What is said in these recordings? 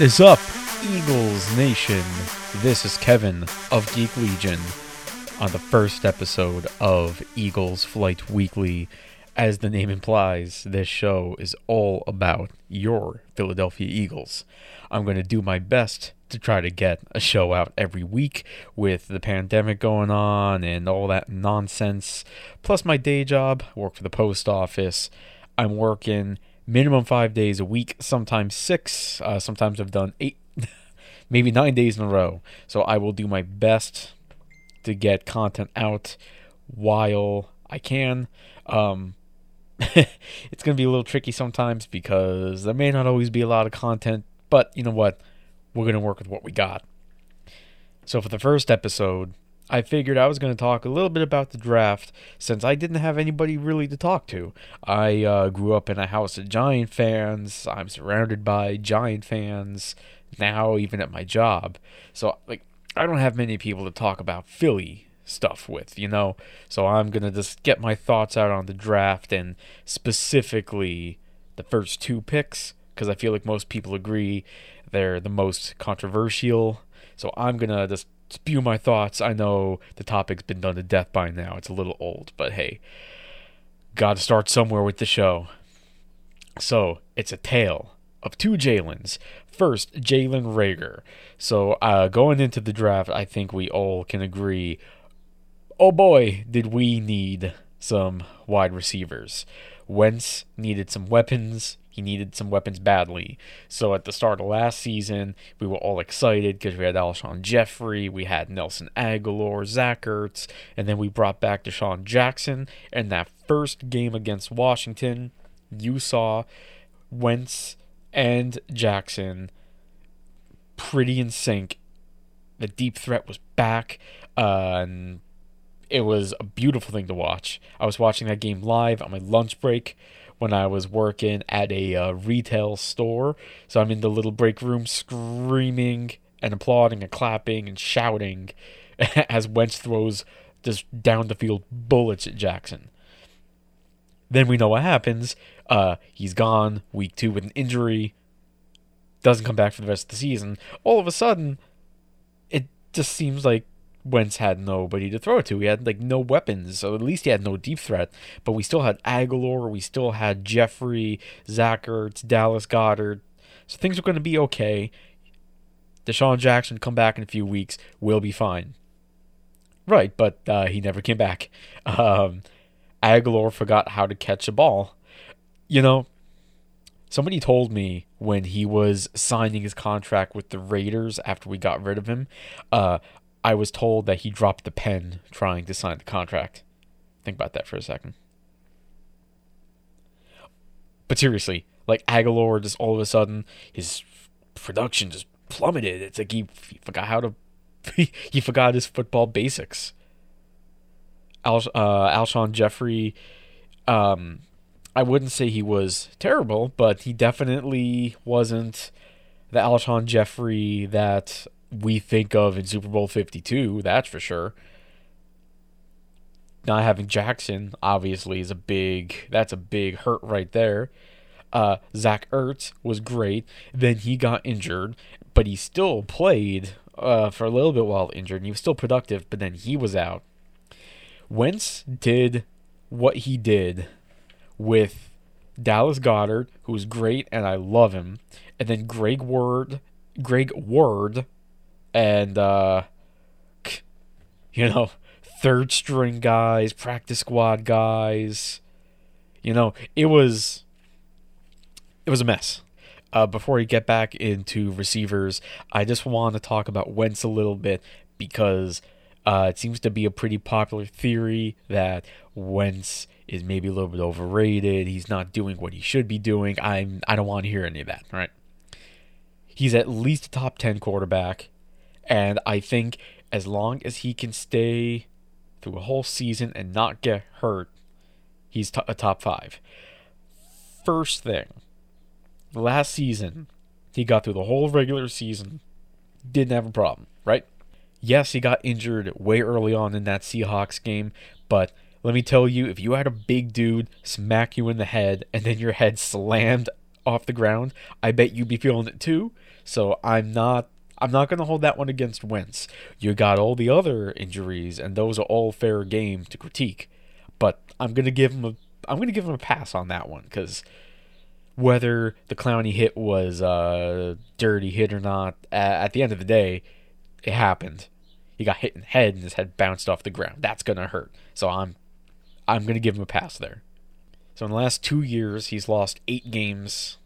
What is up, Eagles Nation? This is Kevin of Geek Legion on the first episode of Eagles Flight Weekly. As the name implies, this show is all about your Philadelphia Eagles. I'm going to do my best to try to get a show out every week with the pandemic going on and all that nonsense. Plus, my day job, work for the post office. I'm working minimum five days a week, sometimes six. Uh, sometimes I've done eight, maybe nine days in a row. So I will do my best to get content out while I can. Um, it's going to be a little tricky sometimes because there may not always be a lot of content, but you know what? We're going to work with what we got. So for the first episode, I figured I was going to talk a little bit about the draft since I didn't have anybody really to talk to. I uh, grew up in a house of Giant fans. I'm surrounded by Giant fans now, even at my job. So, like, I don't have many people to talk about Philly stuff with, you know? So, I'm going to just get my thoughts out on the draft and specifically the first two picks because I feel like most people agree they're the most controversial. So, I'm going to just spew my thoughts. I know the topic's been done to death by now. It's a little old, but hey, got to start somewhere with the show. So it's a tale of two Jalen's. First, Jalen Reagor. So uh, going into the draft, I think we all can agree. Oh boy, did we need some wide receivers. Wentz needed some weapons. Needed some weapons badly. So at the start of last season, we were all excited because we had Alshon Jeffery, we had Nelson Agholor, Zach Ertz, and then we brought back DeSean Jackson. And that first game against Washington, you saw Wentz and Jackson pretty in sync. The deep threat was back, uh, and it was a beautiful thing to watch. I was watching that game live on my lunch break when I was working at a uh, retail store. So I'm in the little break room screaming and applauding and clapping and shouting as Wentz throws just down the field bullets at Jackson. Then we know what happens. Uh, he's gone week two with an injury. Doesn't come back for the rest of the season. All of a sudden, it just seems like Wentz had nobody to throw it to. He had like no weapons, so at least he had no deep threat. But we still had Agholor, we still had Jeffery, Zach Ertz, Dallas Goedert. So things are going to be okay. DeSean Jackson come back in a few weeks, We'll be fine. Right, but uh, he never came back. Um, Agholor forgot how to catch a ball. You know, somebody told me when he was signing his contract with the Raiders after we got rid of him, uh, I was told that he dropped the pen trying to sign the contract. Think about that for a second. But seriously, like Agholor, just all of a sudden, his production just plummeted. It's like he, he forgot how to, he forgot his football basics. Al, uh, Alshon Jeffery, um, I wouldn't say he was terrible, but he definitely wasn't the Alshon Jeffery that we think of in Super Bowl 52, that's for sure. Not having Jackson obviously is a big that's a big hurt right there. Uh, Zach Ertz was great. Then he got injured, but he still played uh, for a little bit while injured, and he was still productive. But then he was out. Wentz did what he did with Dallas Goedert, who was great, and I love him, and then Greg Ward, Greg Ward, and uh, you know, third string guys, practice squad guys. You know, it was it was a mess. Uh, before we get back into receivers, I just want to talk about Wentz a little bit because uh, it seems to be a pretty popular theory that Wentz is maybe a little bit overrated. He's not doing what he should be doing. I'm I don't want to hear any of that. Right? He's at least a top ten quarterback. And I think as long as he can stay through a whole season and not get hurt, he's t- a top five. First thing, last season, he got through the whole regular season, didn't have a problem, right? Yes, he got injured way early on in that Seahawks game, but let me tell you, if you had a big dude smack you in the head and then your head slammed off the ground, I bet you'd be feeling it too. So I'm not I'm not going to hold that one against Wentz. You got all the other injuries, and those are all fair game to critique. But I'm going to give him a I'm going to give him a pass on that one because whether the Clowney hit was a dirty hit or not, at the end of the day, it happened. He got hit in the head and his head bounced off the ground. That's gonna hurt. So I'm I'm gonna give him a pass there. So in the last two years, he's lost eight games.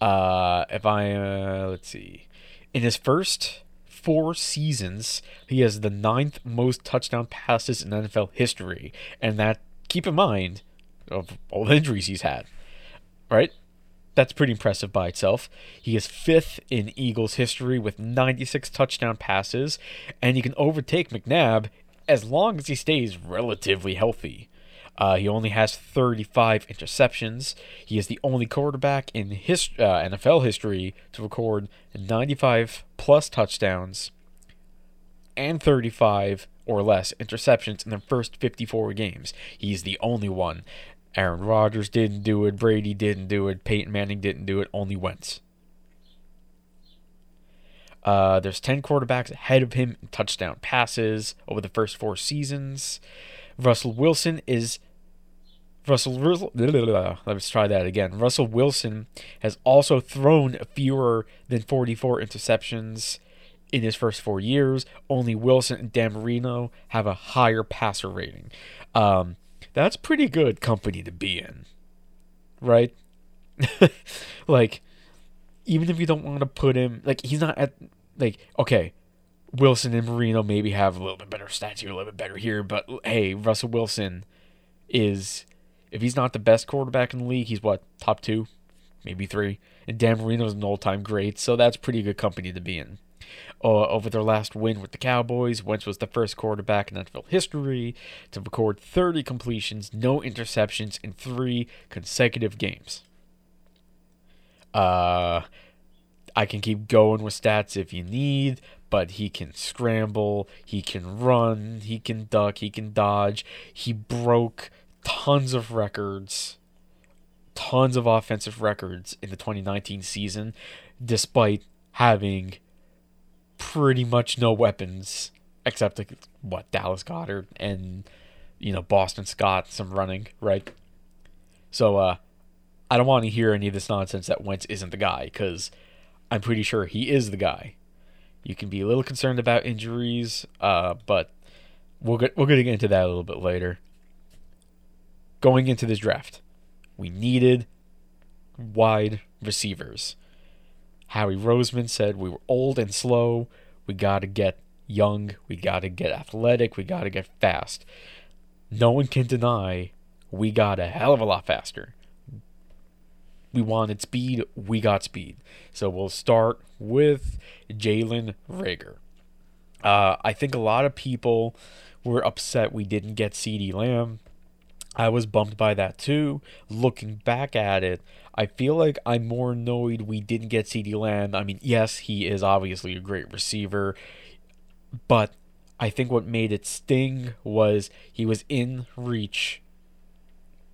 Uh, if I uh, let's see, in his first four seasons, he has the ninth most touchdown passes in NFL history, and that keep in mind of all the injuries he's had, right? That's pretty impressive by itself. He is fifth in Eagles history with 96 touchdown passes, and he can overtake McNabb as long as he stays relatively healthy. Uh, he only has 35 interceptions. He is the only quarterback in his, uh, NFL history to record 95 plus touchdowns and 35 or less interceptions in the first 54 games. He's the only one. Aaron Rodgers didn't do it. Brady didn't do it. Peyton Manning didn't do it. Only Wentz. Uh, there's 10 quarterbacks ahead of him in touchdown passes over the first four seasons. Russell Wilson is. Russell. Let's try that again. Russell Wilson has also thrown fewer than 44 interceptions in his first four years. Only Wilson and Dan Marino have a higher passer rating. Um, that's pretty good company to be in, right? like, even if you don't want to put him, like, he's not at, like, okay, Wilson and Marino maybe have a little bit better stats here, a little bit better here, but hey, Russell Wilson is, if he's not the best quarterback in the league, he's what, top two, maybe three? And Dan Marino's an all time great, so that's pretty good company to be in uh, over their last win with the Cowboys. Wentz was the first quarterback in NFL history to record 30 completions, no interceptions in three consecutive games. Uh, I can keep going with stats if you need, but he can scramble, he can run, he can duck, he can dodge. He broke tons of records, tons of offensive records in the 2019 season, despite having pretty much no weapons except like, what Dallas Goedert and you know Boston Scott some running right. So uh, I don't want to hear any of this nonsense that Wentz isn't the guy because I'm pretty sure he is the guy. You can be a little concerned about injuries, uh, but we'll get gonna get into that a little bit later. Going into this draft, we needed wide receivers. Howie Roseman said we were old and slow. We got to get young. We got to get athletic. We got to get fast. No one can deny we got a hell of a lot faster. We wanted speed. We got speed. So we'll start with Jalen Reagor. Uh, I think a lot of people were upset we didn't get CeeDee Lamb. I was bummed by that too. Looking back at it, I feel like I'm more annoyed we didn't get CD Lamb. I mean, yes, he is obviously a great receiver, but I think what made it sting was he was in reach,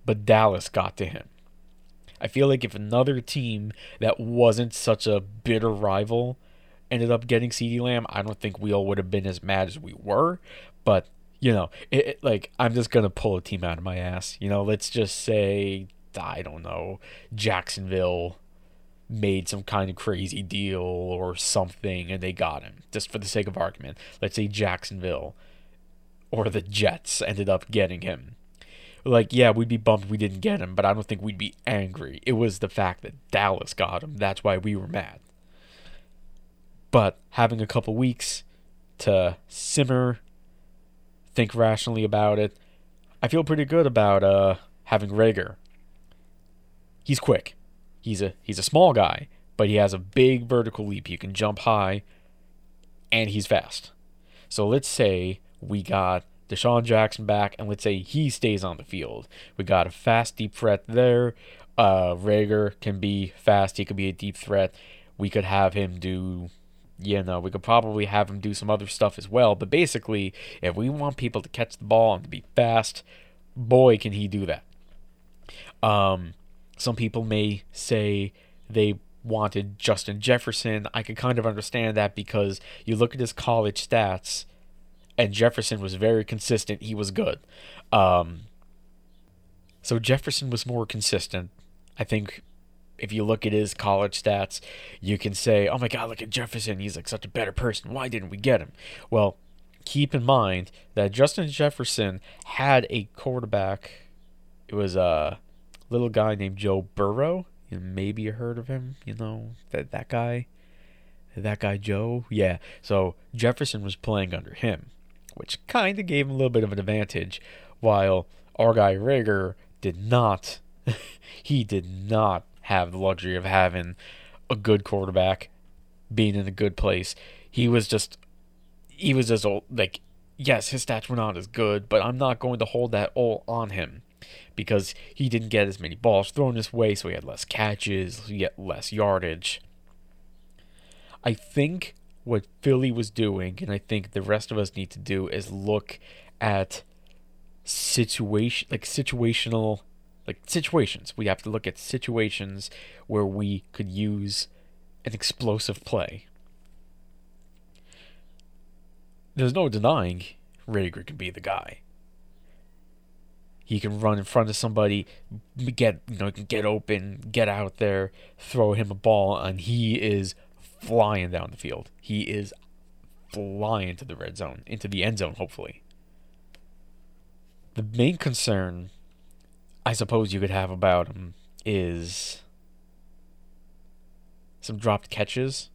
but Dallas got to him. I feel like if another team that wasn't such a bitter rival ended up getting CD Lamb, I don't think we all would have been as mad as we were. But you know, it, it, like I'm just gonna pull a team out of my ass. You know, let's just say I don't know, Jacksonville made some kind of crazy deal or something and they got him. Just for the sake of argument, let's say Jacksonville or the Jets ended up getting him. Like, yeah, we'd be bummed we didn't get him, but I don't think we'd be angry. It was the fact that Dallas got him. That's why we were mad. But having a couple weeks to simmer think rationally about it. I feel pretty good about uh, having Reagor. He's quick. He's a he's a small guy, but he has a big vertical leap. He can jump high, and he's fast. So let's say we got DeSean Jackson back, and let's say he stays on the field. We got a fast deep threat there. Uh, Reagor can be fast. He could be a deep threat. We could have him do you know, we could probably have him do some other stuff as well. But basically, if we want people to catch the ball and to be fast, boy, can he do that. Um, some people may say they wanted Justin Jefferson. I could kind of understand that because you look at his college stats, and Jefferson was very consistent. He was good. Um, so Jefferson was more consistent. I think if you look at his college stats, you can say, oh my God, look at Jefferson. He's like such a better person. Why didn't we get him? Well, keep in mind that Justin Jefferson had a quarterback. It was a little guy named Joe Burrow. You maybe you heard of him. You know that that guy, that guy Joe. Yeah. So Jefferson was playing under him, which kind of gave him a little bit of an advantage, while our guy Reagor did not. he did not have the luxury of having a good quarterback, being in a good place. He was just, he was just old like, yes, his stats were not as good, but I'm not going to hold that all on him because he didn't get as many balls thrown his way, so he had less catches, he had less yardage. I think what Philly was doing, and I think the rest of us need to do, is look at situation like situational like situations. We have to look at situations where we could use an explosive play. There's no denying Reagor can be the guy. He can run in front of somebody, get you know, get open, get out there, throw him a ball, and he is flying down the field. He is flying to the red zone, into the end zone, hopefully. The main concern I suppose you could have about him is some dropped catches.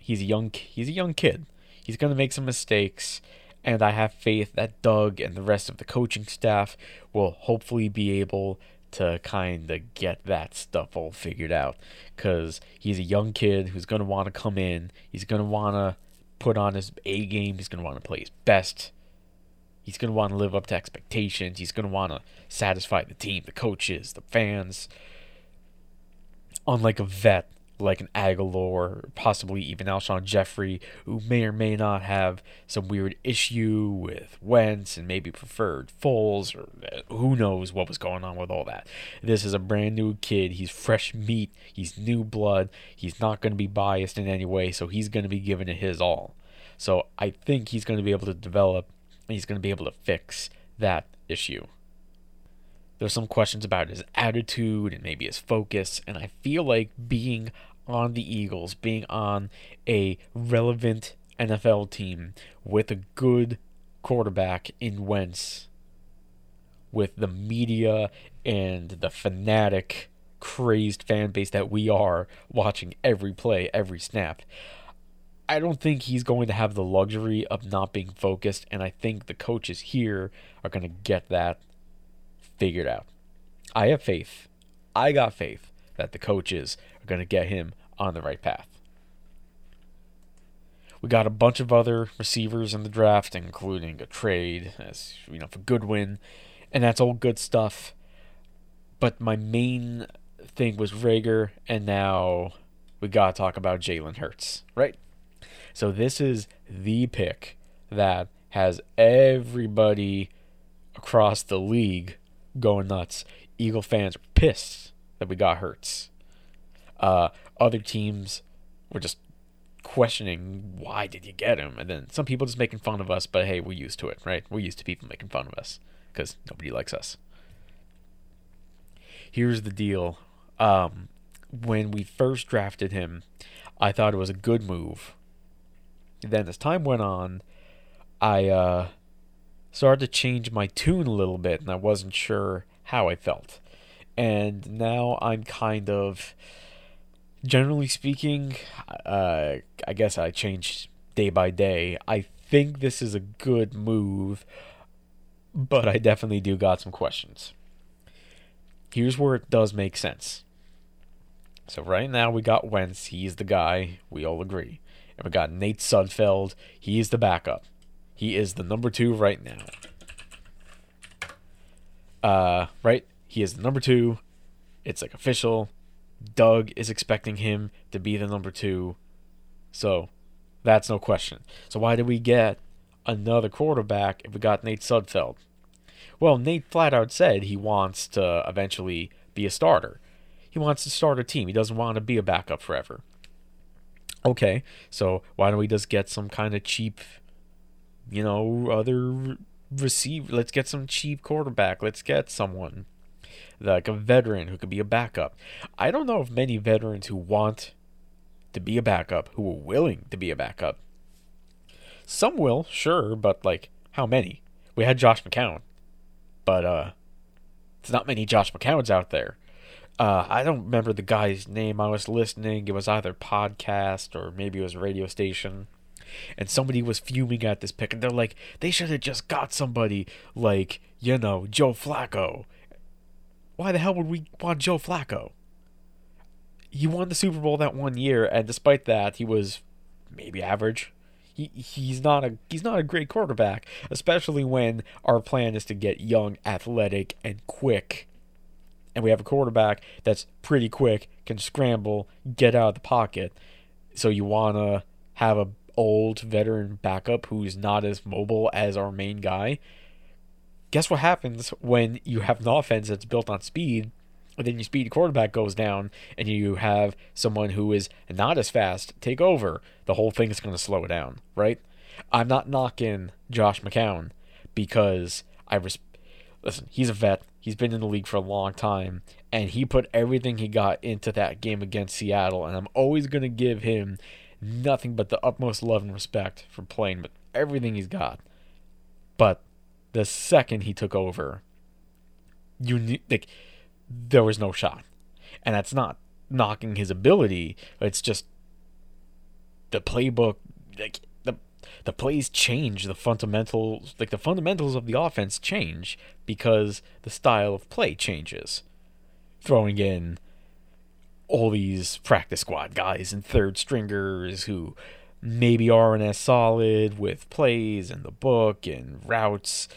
He's a young he's a young kid. He's going to make some mistakes and I have faith that Doug and the rest of the coaching staff will hopefully be able to kind of get that stuff all figured out cuz he's a young kid who's going to want to come in. He's going to want to put on his A game. He's going to want to play his best. He's going to want to live up to expectations. He's going to want to satisfy the team, the coaches, the fans. Unlike a vet like an Agholor, possibly even Alshon Jeffery, who may or may not have some weird issue with Wentz and maybe preferred Foles, or uh, who knows what was going on with all that. This is a brand new kid. He's fresh meat. He's new blood. He's not going to be biased in any way, so he's going to be giving it his all. So I think he's going to be able to develop he's going to be able to fix that issue. There's some questions about his attitude and maybe his focus, and I feel like being on the Eagles, being on a relevant NFL team with a good quarterback in Wentz, with the media and the fanatic, crazed fan base that we are watching every play, every snap. I don't think he's going to have the luxury of not being focused, and I think the coaches here are going to get that figured out. I have faith. I got faith that the coaches are going to get him on the right path. We got a bunch of other receivers in the draft, including a trade, as you know, for Goodwin, and that's all good stuff. But my main thing was Reagor, and now we gotta talk about Jalen Hurts, right? So this is the pick that has everybody across the league going nuts. Eagle fans are pissed that we got Hurts. Uh, other teams were just questioning why did you get him, and then some people just making fun of us. But hey, we're used to it, right? We're used to people making fun of us because nobody likes us. Here's the deal. Um, when we first drafted him, I thought it was a good move then as time went on, I uh, started to change my tune a little bit, and I wasn't sure how I felt. And now I'm kind of, generally speaking, uh, I guess I change day by day. I think this is a good move, but I definitely do got some questions. Here's where it does make sense. So right now we got Wentz. He's the guy. We all agree. And we got Nate Sudfeld. He is the backup. He is the number two right now. Uh, right? He is the number two. It's like official. Doug is expecting him to be the number two. So that's no question. So why did we get another quarterback if we got Nate Sudfeld? Well, Nate flat out said he wants to eventually be a starter. He wants to start a team. He doesn't want to be a backup forever. Okay, so why don't we just get some kind of cheap, you know, other receiver? Let's get some cheap quarterback. Let's get someone like a veteran who could be a backup. I don't know of many veterans who want to be a backup, who are willing to be a backup. Some will, sure, but like how many? We had Josh McCown, but uh, it's not many Josh McCowns out there. Uh, I don't remember the guy's name. I was listening. It was either podcast or maybe it was radio station. And somebody was fuming at this pick, and they're like, they should have just got somebody like, you know, Joe Flacco. Why the hell would we want Joe Flacco? He won the Super Bowl that one year, and despite that, he was maybe average. He, he's not a he's not a great quarterback, especially when our plan is to get young, athletic, and quick and we have a quarterback that's pretty quick, can scramble, get out of the pocket. So you want to have a old veteran backup who's not as mobile as our main guy. Guess what happens when you have an offense that's built on speed, and then your speed quarterback goes down, and you have someone who is not as fast take over? The whole thing is going to slow down, right? I'm not knocking Josh McCown because I res- listen. He's a vet. He's been in the league for a long time, and he put everything he got into that game against Seattle. And I'm always going to give him nothing but the utmost love and respect for playing with everything he's got. But the second he took over, you like there was no shot, and that's not knocking his ability. It's just the playbook. Like the plays change, the fundamentals, like the fundamentals of the offense change because the style of play changes. Throwing in all these practice squad guys and third stringers who maybe aren't as solid with plays and the book and routes.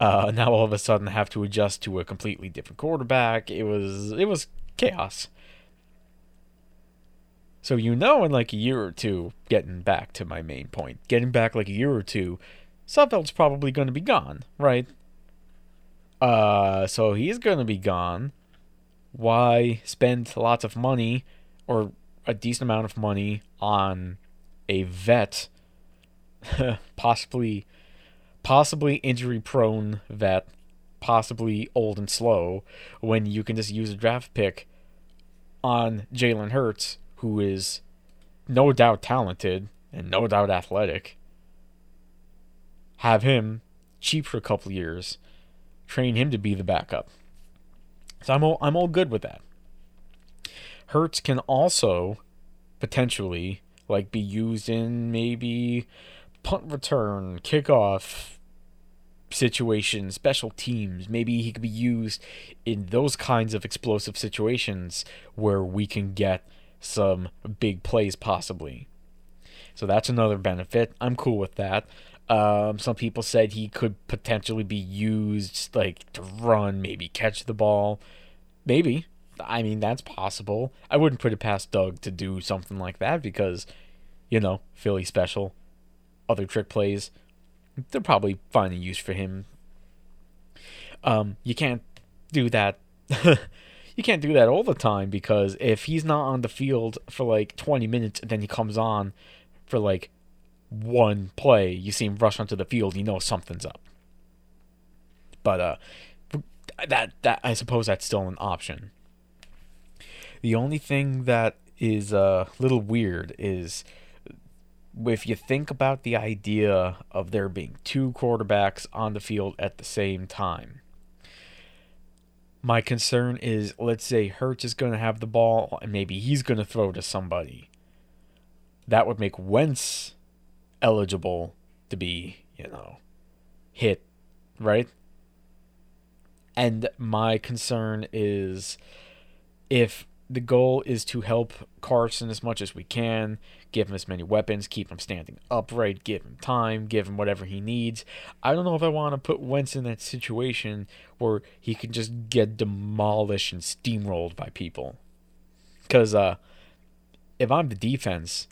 Uh, now all of a sudden have to adjust to a completely different quarterback. It was it was chaos. So you know in like a year or two, getting back to my main point, getting back like a year or two, Sudfeld's probably going to be gone, right? Uh, so he's going to be gone. Why spend lots of money or a decent amount of money on a vet, possibly, possibly injury prone vet, possibly old and slow, when you can just use a draft pick on Jalen Hurts who is no doubt talented and no doubt athletic. Have him cheap for a couple years, train him to be the backup. So I'm all, I'm all good with that. Hurts can also potentially like be used in maybe punt return, kickoff situations, special teams. Maybe he could be used in those kinds of explosive situations where we can get some big plays possibly. So that's another benefit. I'm cool with that. Um, some people said he could potentially be used like to run, maybe catch the ball. Maybe. I mean, that's possible. I wouldn't put it past Doug to do something like that because, you know, Philly special, other trick plays, they're probably finding use for him. Um, you can't do that you can't do that all the time because if he's not on the field for like 20 minutes and then he comes on for like one play, you see him rush onto the field, you know something's up. But uh that that I suppose that's still an option. The only thing that is a little weird is if you think about the idea of there being two quarterbacks on the field at the same time my concern is let's say Hurts is going to have the ball and maybe he's going to throw to somebody. That would make Wentz eligible to be, you know, hit, right? And my concern is if the goal is to help Carson as much as we can, give him as many weapons, keep him standing upright, give him time, give him whatever he needs. I don't know if I want to put Wentz in that situation where he can just get demolished and steamrolled by people. Because uh, if I'm the defense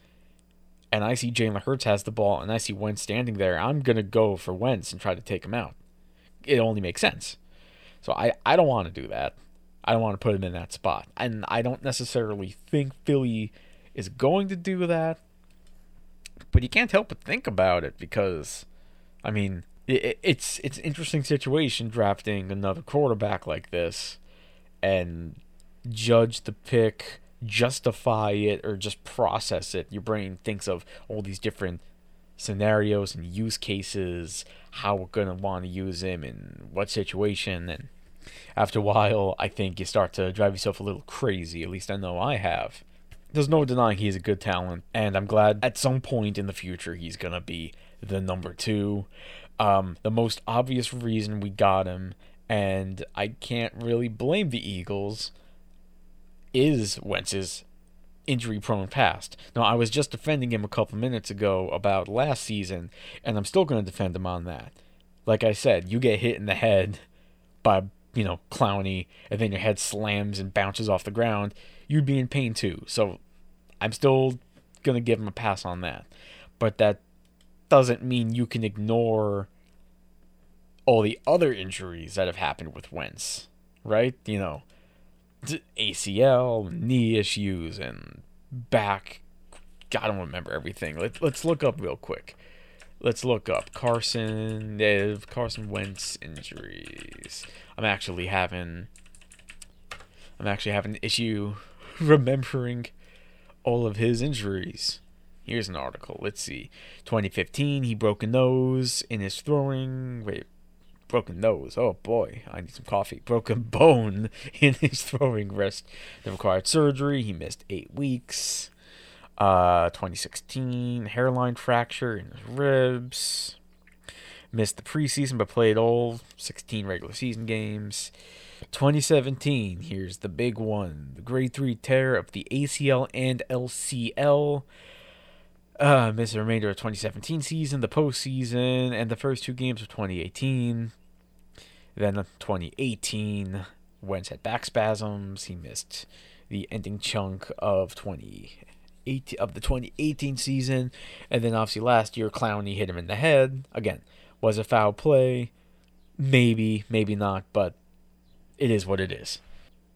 and I see Jalen Hurts has the ball and I see Wentz standing there, I'm going to go for Wentz and try to take him out. It only makes sense. So I, I don't want to do that. I don't want to put him in that spot. And I don't necessarily think Philly is going to do that. But you can't help but think about it because, I mean, it, it's it's an interesting situation drafting another quarterback like this, and judge the pick, justify it, or just process it. Your brain thinks of all these different scenarios and use cases, how we're gonna want to use him in what situation, and after a while, I think you start to drive yourself a little crazy. At least I know I have. There's no denying he's a good talent, and I'm glad at some point in the future he's gonna be the number two. Um, the most obvious reason we got him, and I can't really blame the Eagles, is Wentz's injury prone past. Now, I was just defending him a couple minutes ago about last season, and I'm still going to defend him on that. Like I said, you get hit in the head by, you know, Clowney, and then your head slams and bounces off the ground, you'd be in pain too. So I'm still going to give him a pass on that. But that doesn't mean you can ignore all the other injuries that have happened with Wentz, right? You know, ACL, knee issues, and back. I don't remember everything. Let's let's look up real quick. Let's look up Carson. Uh, Carson Wentz injuries. I'm actually having. I'm actually having an issue remembering all of his injuries. Here's an article. Let's see. 2015, he broke a nose in his throwing. Wait, broken nose. Oh boy, I need some coffee. Broken bone in his throwing wrist that required surgery. He missed eight weeks. Uh, 2016 hairline fracture in his ribs. Missed the preseason but played all 16 regular season games. 2017, here's the big one the grade 3 tear of the ACL and LCL. Uh, missed the remainder of 2017 season, the postseason, and the first two games of 2018. Then 2018, Wentz had back spasms. He missed the ending chunk of 2018 of the 2018 season, and then obviously last year, Clowney hit him in the head. Again, was a foul play, maybe, maybe not, but it is what it is.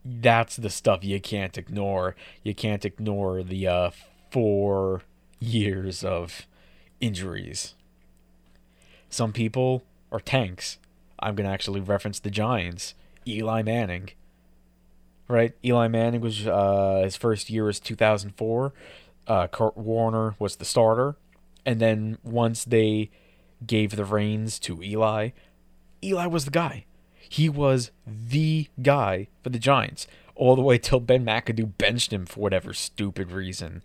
That's the stuff you can't ignore. You can't ignore the uh, four years of injuries. Some people are tanks. I'm going to actually reference the Giants. Eli Manning. Right? Eli Manning was uh, his first year was 2004. Uh, Kurt Warner was the starter. And then once they gave the reins to Eli, Eli was the guy. He was the guy for the Giants all the way till Ben McAdoo benched him for whatever stupid reason.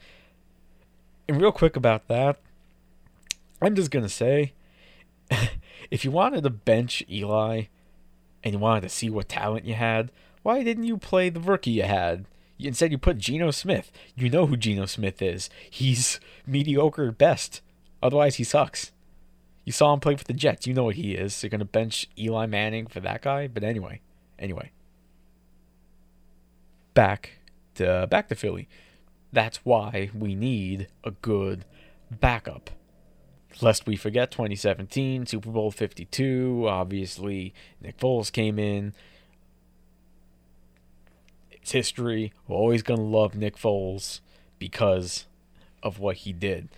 And real quick about that, I'm just gonna say, if you wanted to bench Eli and you wanted to see what talent you had, why didn't you play the rookie you had? Instead, you put Geno Smith. You know who Geno Smith is. He's mediocre at best. Otherwise, he sucks. You saw him play for the Jets. You know what he is. So you're gonna bench Eli Manning for that guy. But anyway, anyway, back to back to Philly. That's why we need a good backup. Lest we forget 2017, Super Bowl 52. Obviously, Nick Foles came in. It's history. We're always going to love Nick Foles because of what he did.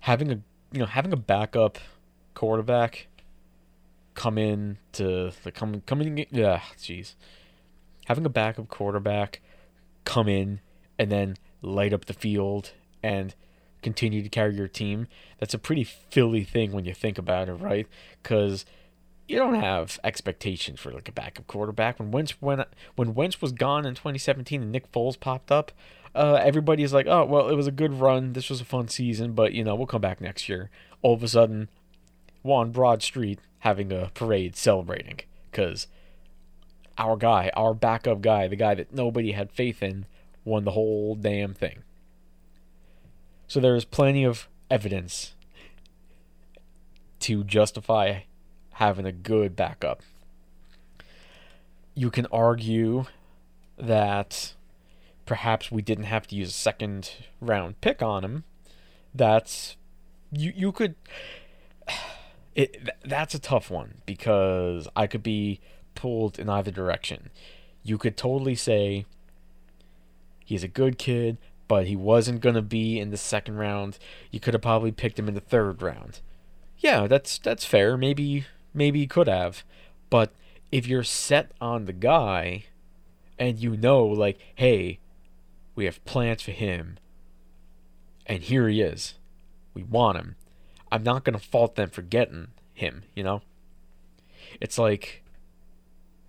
Having a you know having a backup quarterback come in to the come coming yeah jeez having a backup quarterback come in and then light up the field and continue to carry your team. That's a pretty Philly thing when you think about it, right? Because you don't have expectations for like a backup quarterback. When Wentz when when Wentz was gone in 2017 and Nick Foles popped up, uh, everybody's like, oh well, it was a good run. This was a fun season, but you know we'll come back next year. All of a sudden, on Broad Street having a parade celebrating because our guy, our backup guy, the guy that nobody had faith in, won the whole damn thing. So there is plenty of evidence to justify having a good backup. You can argue that perhaps we didn't have to use a second round pick on him. That's you you could it that's a tough one because I could be pulled in either direction. you could totally say he's a good kid, but he wasn't going to be in the second round. You could have probably picked him in the third round. Yeah, that's that's fair. Maybe maybe you could have. But if you're set on the guy and you know like, hey, we have plans for him and here he is. We want him. I'm not going to fault them for getting him, you know? It's like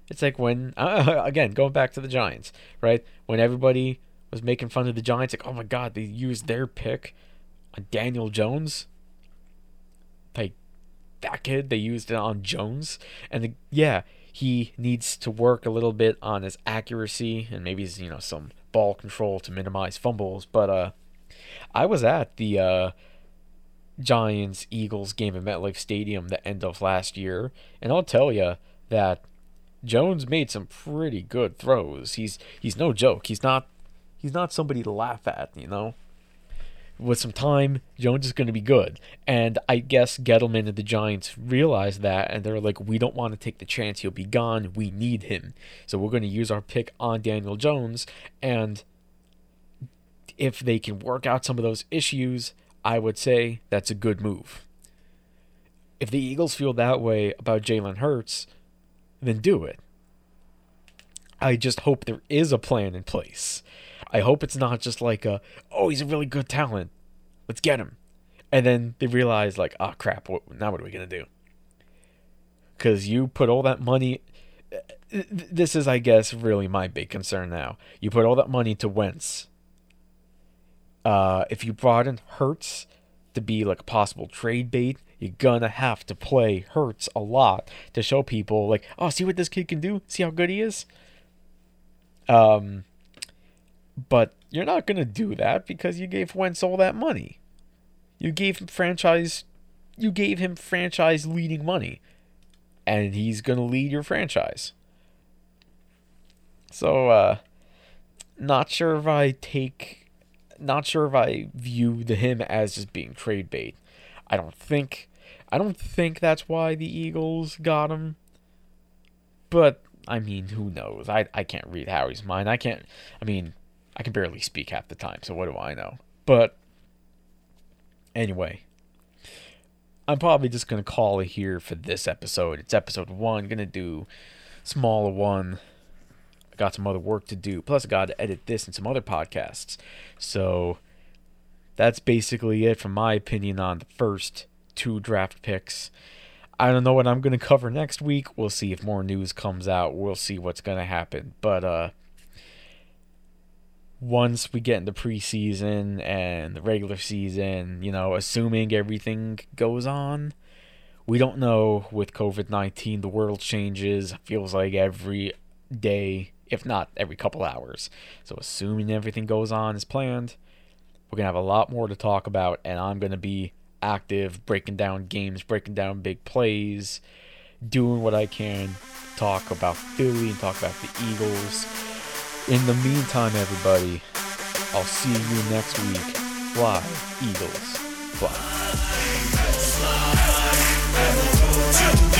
it's like when uh, again going back to the Giants, right? When everybody was making fun of the Giants, like, oh my god, they used their pick on Daniel Jones. Like that kid, they used it on Jones, and the, yeah, he needs to work a little bit on his accuracy and maybe you know some ball control to minimize fumbles. But uh, I was at the uh, Giants Eagles game at MetLife Stadium the end of last year, and I'll tell you that Jones made some pretty good throws. He's he's no joke. He's not he's not somebody to laugh at, you know. With some time, Jones is going to be good. And I guess Gettleman and the Giants realized that, and they're like, we don't want to take the chance he'll be gone. We need him. So we're going to use our pick on Daniel Jones. And if they can work out some of those issues, I would say that's a good move. If the Eagles feel that way about Jalen Hurts, then do it. I just hope there is a plan in place. I hope it's not just like a, oh, he's a really good talent. Let's get him. And then they realize, like, oh, crap, what, now what are we going to do? Because you put all that money. This is, I guess, really my big concern now. You put all that money to Wentz. Uh, if you brought in Hurts to be like a possible trade bait, you're gonna have to play Hurts a lot to show people like, oh, see what this kid can do. See how good he is. Um, but you're not gonna do that because you gave Wentz all that money. You gave him franchise, you gave him franchise leading money, and he's gonna lead your franchise. So, uh, not sure if I take, not sure if I view the him as just being trade bait. I don't think I don't think that's why the Eagles got him. But I mean, who knows? I I can't read Howie's mind. I can't. I mean, I can barely speak half the time, so what do I know? But anyway, I'm probably just gonna call it here for this episode. It's episode one. Gonna do smaller one. I got some other work to do. Plus, I got to edit this and some other podcasts. So that's basically it, from my opinion, on the first two draft picks. I don't know what I'm going to cover next week. We'll see if more news comes out. We'll see what's going to happen. But uh once we get into preseason and the regular season, you know, assuming everything goes on, we don't know with COVID-19 the world changes feels like every day, if not every couple hours. So assuming everything goes on as planned, we're going to have a lot more to talk about and I'm going to be active, breaking down games, breaking down big plays, doing what I can, talk about Philly and talk about the Eagles. In the meantime, everybody, I'll see you next week. Fly, Eagles, fly.